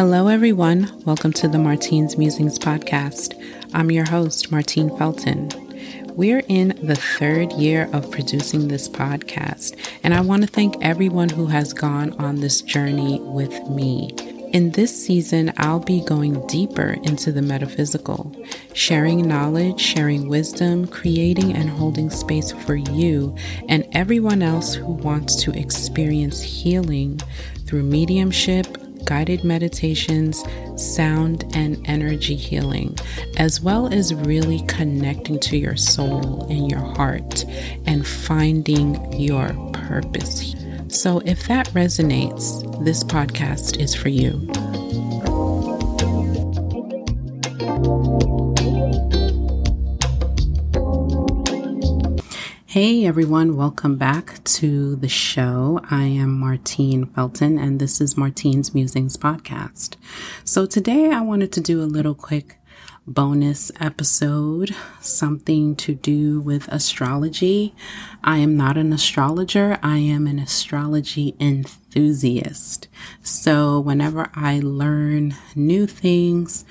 Hello, everyone. Welcome to the Martine's Musings podcast. I'm your host, Martine Felton. We're in the third year of producing this podcast, and I want to thank everyone who has gone on this journey with me. In this season, I'll be going deeper into the metaphysical, sharing knowledge, sharing wisdom, creating and holding space for you and everyone else who wants to experience healing through mediumship, guided meditations, sound, and energy healing, as well as really connecting to your soul and your heart and finding your purpose. So, if that resonates, this podcast is for you. Hey everyone, welcome back to the show. I am Martine Felton and this is Martine's Musings podcast. So today I wanted to do a little quick bonus episode, something to do with astrology. I am not an astrologer, I am an astrology enthusiast. So, whenever I learn new things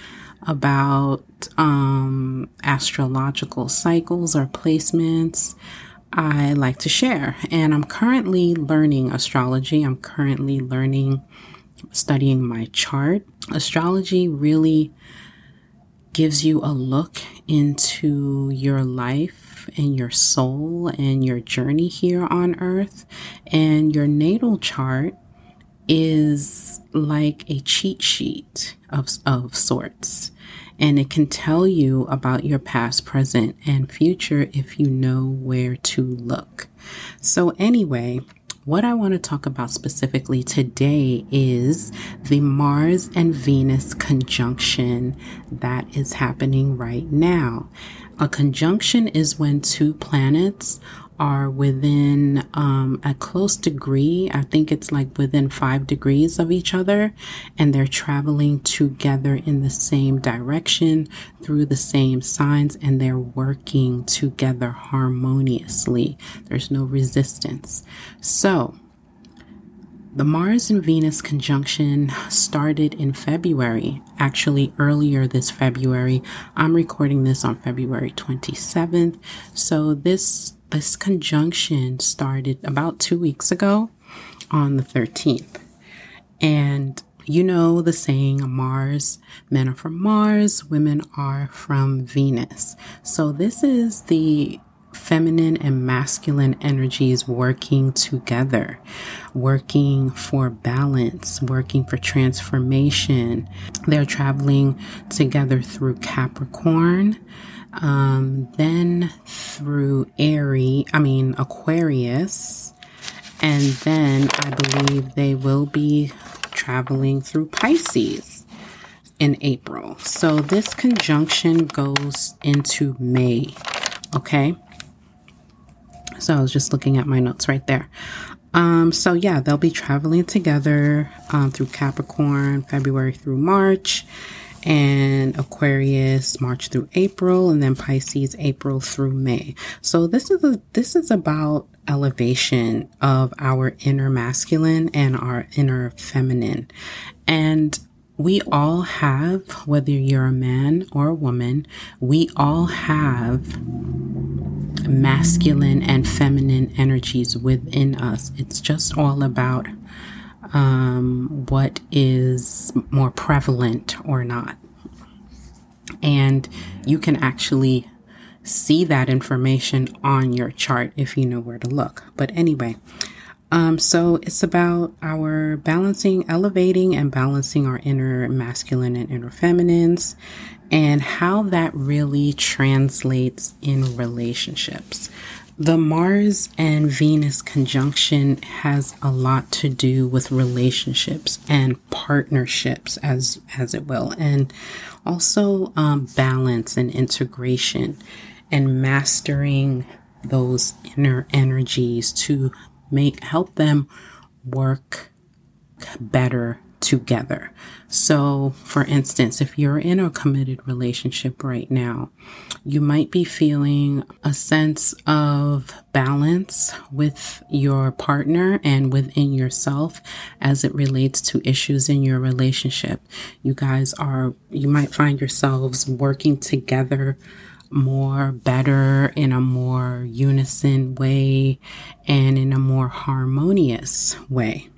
about um, astrological cycles or placements, I like to share. And I'm currently learning astrology. I'm currently learning, studying my chart. Astrology really gives you a look into your life and your soul and your journey here on earth. And your natal chart is like a cheat sheet of, of sorts. And it can tell you about your past, present, and future if you know where to look. So, anyway, what I want to talk about specifically today is the Mars and Venus conjunction that is happening right now. A conjunction is when two planets are within um, a close degree. I think it's like within five degrees of each other, and they're traveling together in the same direction through the same signs, and they're working together harmoniously. There's no resistance. So, the Mars and Venus conjunction started in February, actually earlier this February. I'm recording this on February 27th. So this this conjunction started about 2 weeks ago on the 13th. And you know the saying Mars, men are from Mars, women are from Venus. So this is the feminine and masculine energies working together, working for balance, working for transformation. They're traveling together through Capricorn, um, then through Aries, I mean Aquarius, and then I believe they will be traveling through Pisces in April. So this conjunction goes into May. Okay. So I was just looking at my notes right there. Um, so yeah, they'll be traveling together um, through Capricorn, February through March, and Aquarius, March through April, and then Pisces, April through May. So this is a, this is about elevation of our inner masculine and our inner feminine, and we all have, whether you're a man or a woman, we all have masculine and feminine energies within us. It's just all about um, what is more prevalent or not. And you can actually see that information on your chart if you know where to look. But anyway, um, so it's about our balancing, elevating, and balancing our inner masculine and inner feminines, and how that really translates in relationships. The Mars and Venus conjunction has a lot to do with relationships and partnerships, as as it will, and also um, balance and integration, and mastering those inner energies to make help them work better together. So, for instance, if you're in a committed relationship right now, you might be feeling a sense of balance with your partner and within yourself as it relates to issues in your relationship. You guys are, you might find yourselves working together more better in a more unison way and in a more harmonious way.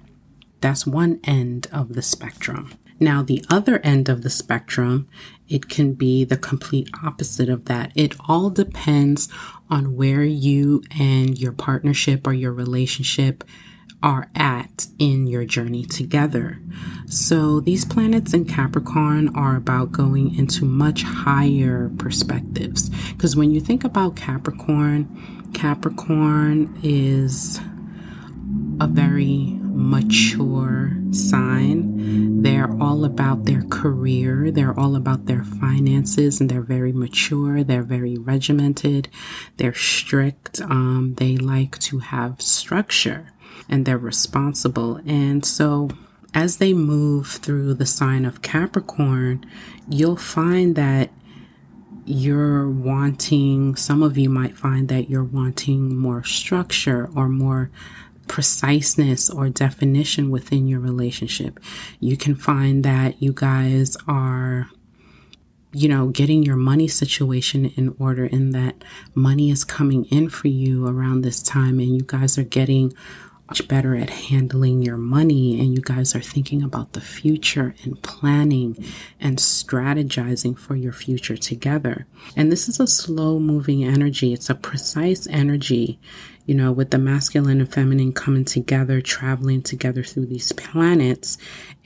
That's one end of the spectrum. Now, the other end of the spectrum, it can be the complete opposite of that. It all depends on where you and your partnership or your relationship are at in your journey together. So, these planets in Capricorn are about going into much higher perspectives. Because when you think about Capricorn, Capricorn is a very mature sign. They're all about their career, they're all about their finances, and they're very mature, they're very regimented, they're strict, um, they like to have structure, and they're responsible. And so, as they move through the sign of Capricorn, you'll find that you're wanting, some of you might find that you're wanting more structure or more preciseness or definition within your relationship. You can find that you guys are you know, getting your money situation in order and that money is coming in for you around this time and you guys are getting much better at handling your money and you guys are thinking about the future and planning and strategizing for your future together. And this is a slow moving energy. It's a precise energy you know, with the masculine and feminine coming together, traveling together through these planets.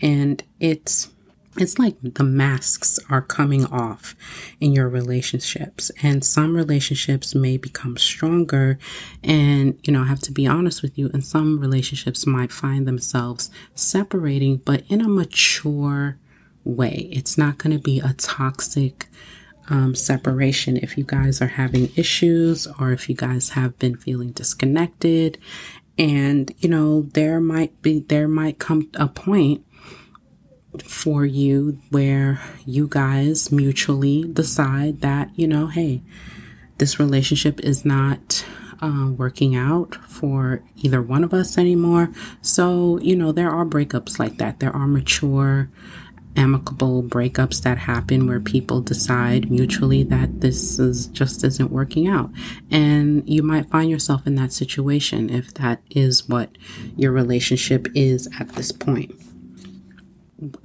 And it's, it's like the masks are coming off in your relationships and some relationships may become stronger and you know i have to be honest with you and some relationships might find themselves separating but in a mature way it's not going to be a toxic um, separation if you guys are having issues or if you guys have been feeling disconnected. And you know there might be there might come a point for you where you guys mutually decide that you know hey this relationship is not uh, working out for either one of us anymore. So you know there are breakups like that. There are mature amicable breakups that happen where people decide mutually that this is just isn't working out. And you might find yourself in that situation if that is what your relationship is at this point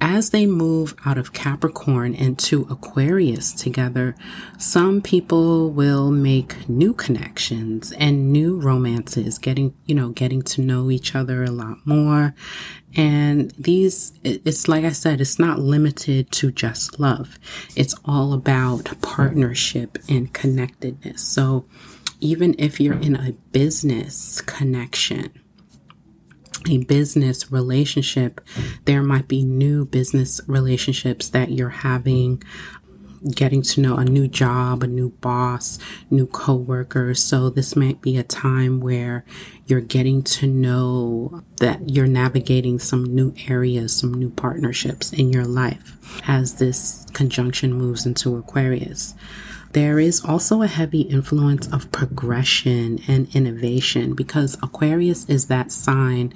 as they move out of Capricorn into Aquarius together, some people will make new connections and new romances, getting, you know, getting to know each other a lot more. And these, it's like I said, it's not limited to just love. It's all about partnership and connectedness. So even if you're in a business connection, a business relationship, there might be new business relationships that you're having getting to know a new job, a new boss, new coworkers. So this might be a time where you're getting to know that you're navigating some new areas, some new partnerships in your life as this conjunction moves into Aquarius. There is also a heavy influence of progression and innovation because Aquarius is that sign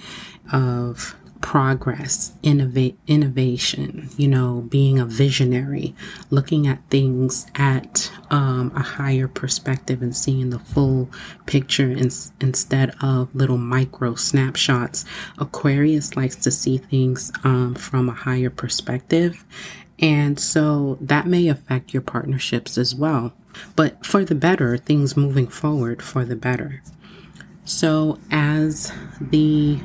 of progress, innovate, innovation, you know, being a visionary, looking at things at um, a higher perspective and seeing the full picture in, instead of little micro snapshots. Aquarius likes to see things um, from a higher perspective and so that may affect your partnerships as well. But for the better, things moving forward for the better. So as the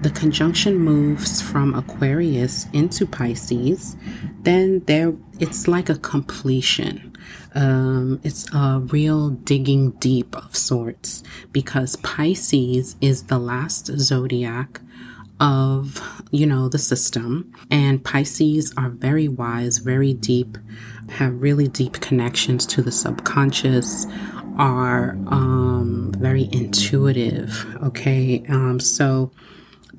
the conjunction moves from Aquarius into Pisces, then there it's like a completion. Um, it's a real digging deep of sorts because Pisces is the last zodiac of, you know, the system. And Pisces are very wise, very deep, have really deep connections to the subconscious, are um, very intuitive. Okay. Um, so,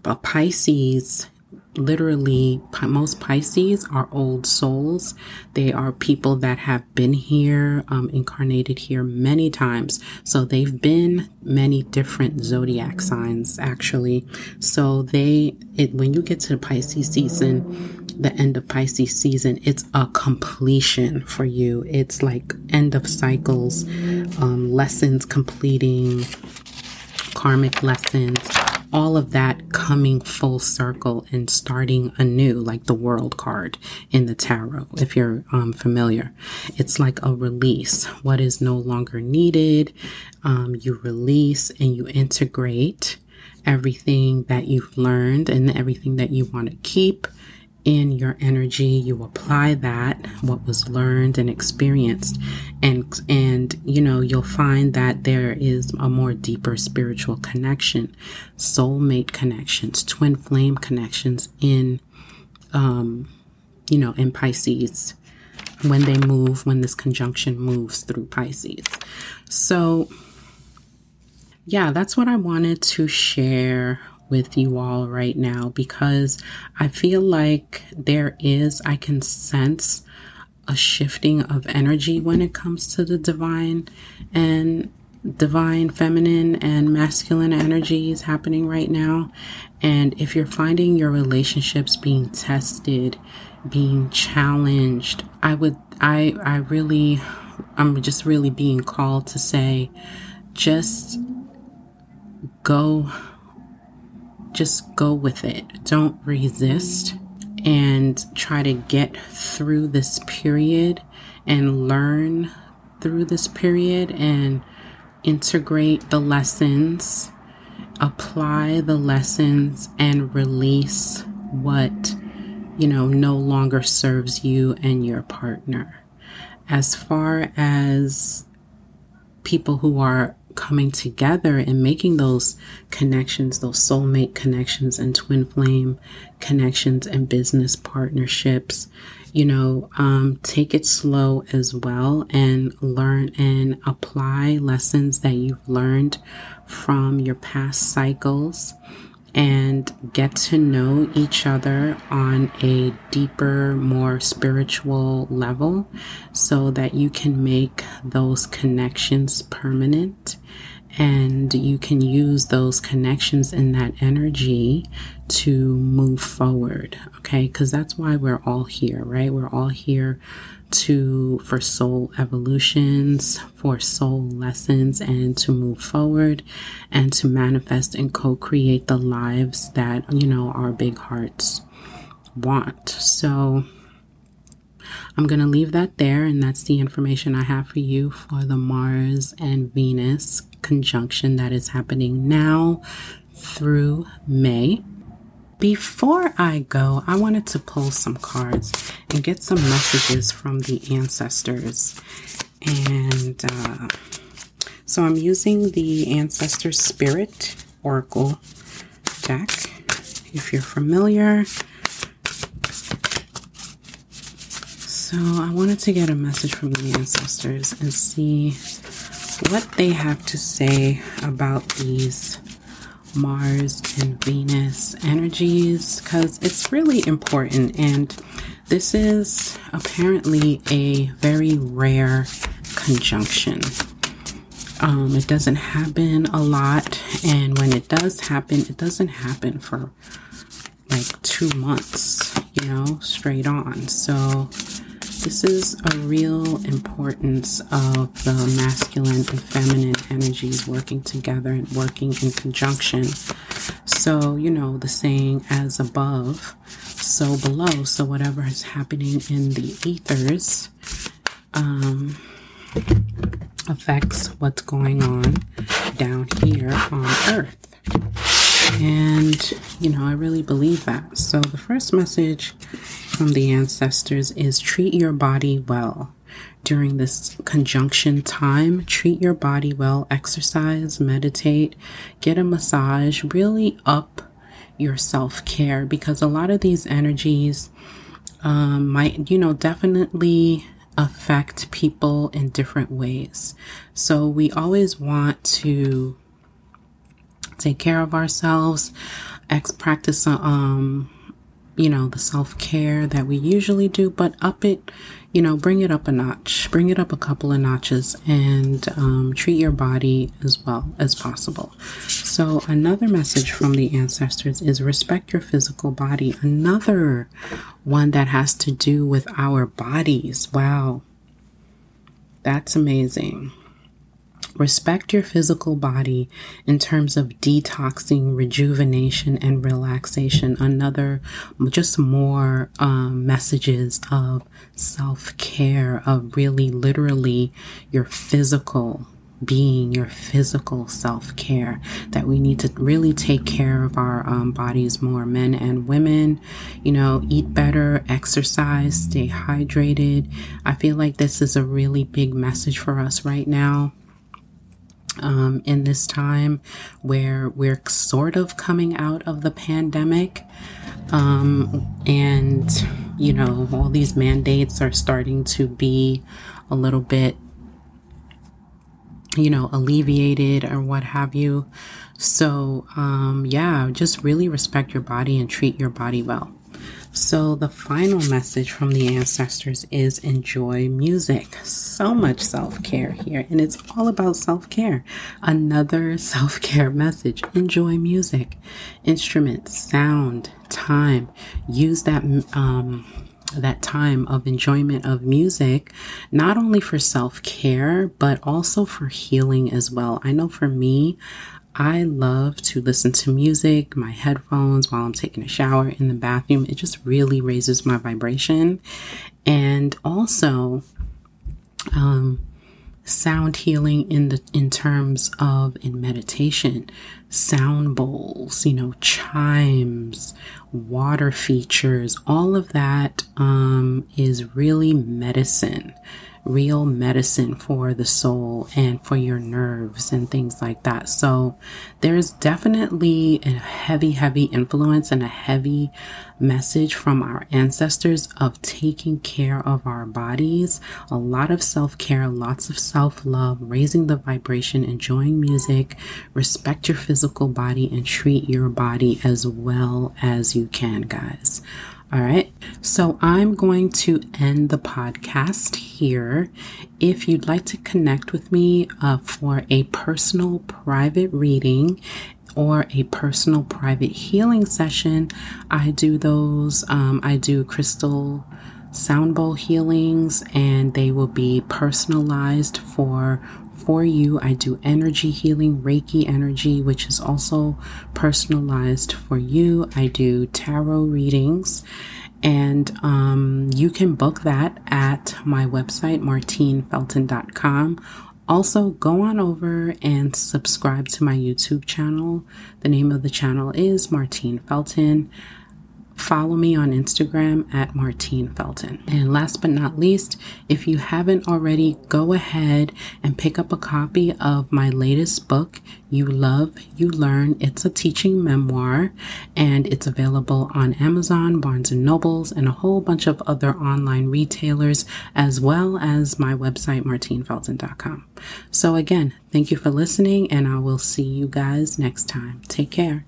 a Pisces literally most Pisces are old souls. They are people that have been here, um, incarnated here many times. So they've been many different zodiac signs actually. So they, it, when you get to the Pisces season, the end of Pisces season, it's a completion for you. It's like end of cycles, um, lessons completing, karmic lessons all of that coming full circle and starting anew, like the world card in the tarot, if you're um, familiar. It's like a release. What is no longer needed, um, you release and you integrate everything that you've learned and everything that you want to keep in your energy you apply that what was learned and experienced and and you know you'll find that there is a more deeper spiritual connection soulmate connections twin flame connections in um you know in Pisces when they move when this conjunction moves through Pisces. So yeah that's what I wanted to share with you all right now because I feel like there is, I can sense a shifting of energy when it comes to the divine and divine feminine and masculine energies happening right now. And if you're finding your relationships being tested, being challenged, I would, I, I really, I'm just really being called to say, just go just go with it. Don't resist and try to get through this period and learn through this period and integrate the lessons, apply the lessons, and release what, you know, no longer serves you and your partner. As far as people who are coming together and making those connections, those soulmate connections and twin flame connections and business partnerships. You know, um, take it slow as well and learn and apply lessons that you've learned from your past cycles and get to know each other on a deeper, more spiritual level so that you can make those connections permanent and you can use those connections and that energy to move forward okay? Because that's why we're all here right? We're all here to for soul evolutions for soul lessons and to move forward and to manifest and co-create the lives that you know our big hearts want so I'm going to leave that there, and that's the information I have for you for the Mars and Venus conjunction that is happening now through May. Before I go, I wanted to pull some cards and get some messages from the ancestors. And uh, so I'm using the Ancestor Spirit Oracle deck. If you're familiar, So I wanted to get a message from the ancestors and see what they have to say about these Mars and Venus energies because it's really important and this is apparently a very rare conjunction. Um, it doesn't happen a lot, and when it does happen, it doesn't happen for like two months, you know, straight on. So this is a real importance of the masculine and feminine energies working together and working in conjunction. So, you know, the saying as above, so below. So, whatever is happening in the ethers um, affects what's going on down here on earth. And, you know, I really believe that. So, the first message from the ancestors is treat your body well. During this conjunction time, treat your body well, exercise, meditate, get a massage, really up your self care because a lot of these energies um, might, you know, definitely affect people in different ways. So we always want to take care of ourselves, ex practice um you know, the self care that we usually do, but up it, you know, bring it up a notch, bring it up a couple of notches, and um, treat your body as well as possible. So, another message from the ancestors is respect your physical body. Another one that has to do with our bodies. Wow. That's amazing. Respect your physical body in terms of detoxing, rejuvenation, and relaxation. Another, just more um, messages of self care, of really literally your physical being, your physical self care, that we need to really take care of our um, bodies more, men and women. You know, eat better, exercise, stay hydrated. I feel like this is a really big message for us right now um, in this time where we're sort of coming out of the pandemic. Um, and, you know, all these mandates are starting to be a little bit, you know, alleviated or what have you. So, um, yeah, just really respect your body and treat your body well. So, the final message from the ancestors is enjoy music. So much self care here, and it's all about self care. Another self care message enjoy music, instruments, sound, time. Use that. Um, that time of enjoyment of music, not only for self care, but also for healing as well. I know for me, I love to listen to music, my headphones while I'm taking a shower in the bathroom. It just really raises my vibration. And also, um, sound healing in the in terms of in meditation sound bowls you know chimes water features all of that um, is really medicine real medicine for the soul and for your nerves and things like that. So there's definitely a heavy, heavy influence and a heavy message from our ancestors of taking care of our bodies, a lot of self care, lots of self love, raising the vibration, enjoying music, respect your physical body, and treat your body as well as you can, guys. All right. So I'm going to end the podcast here. If you'd like to connect with me uh, for a personal private reading or a personal private healing session, I do those. Um, I do crystal sound bowl healings and they will be personalized for for you. I do energy healing, Reiki energy, which is also personalized for you. I do tarot readings. And um, you can book that at my website, martinefelton.com. Also, go on over and subscribe to my YouTube channel. The name of the channel is Martine Felton. Follow me on Instagram at Martine Felton. And last but not least, if you haven't already, go ahead and pick up a copy of my latest book, You Love, You Learn. It's a teaching memoir and it's available on Amazon, Barnes and Nobles, and a whole bunch of other online retailers, as well as my website, martinefelton.com. So again, thank you for listening and I will see you guys next time. Take care.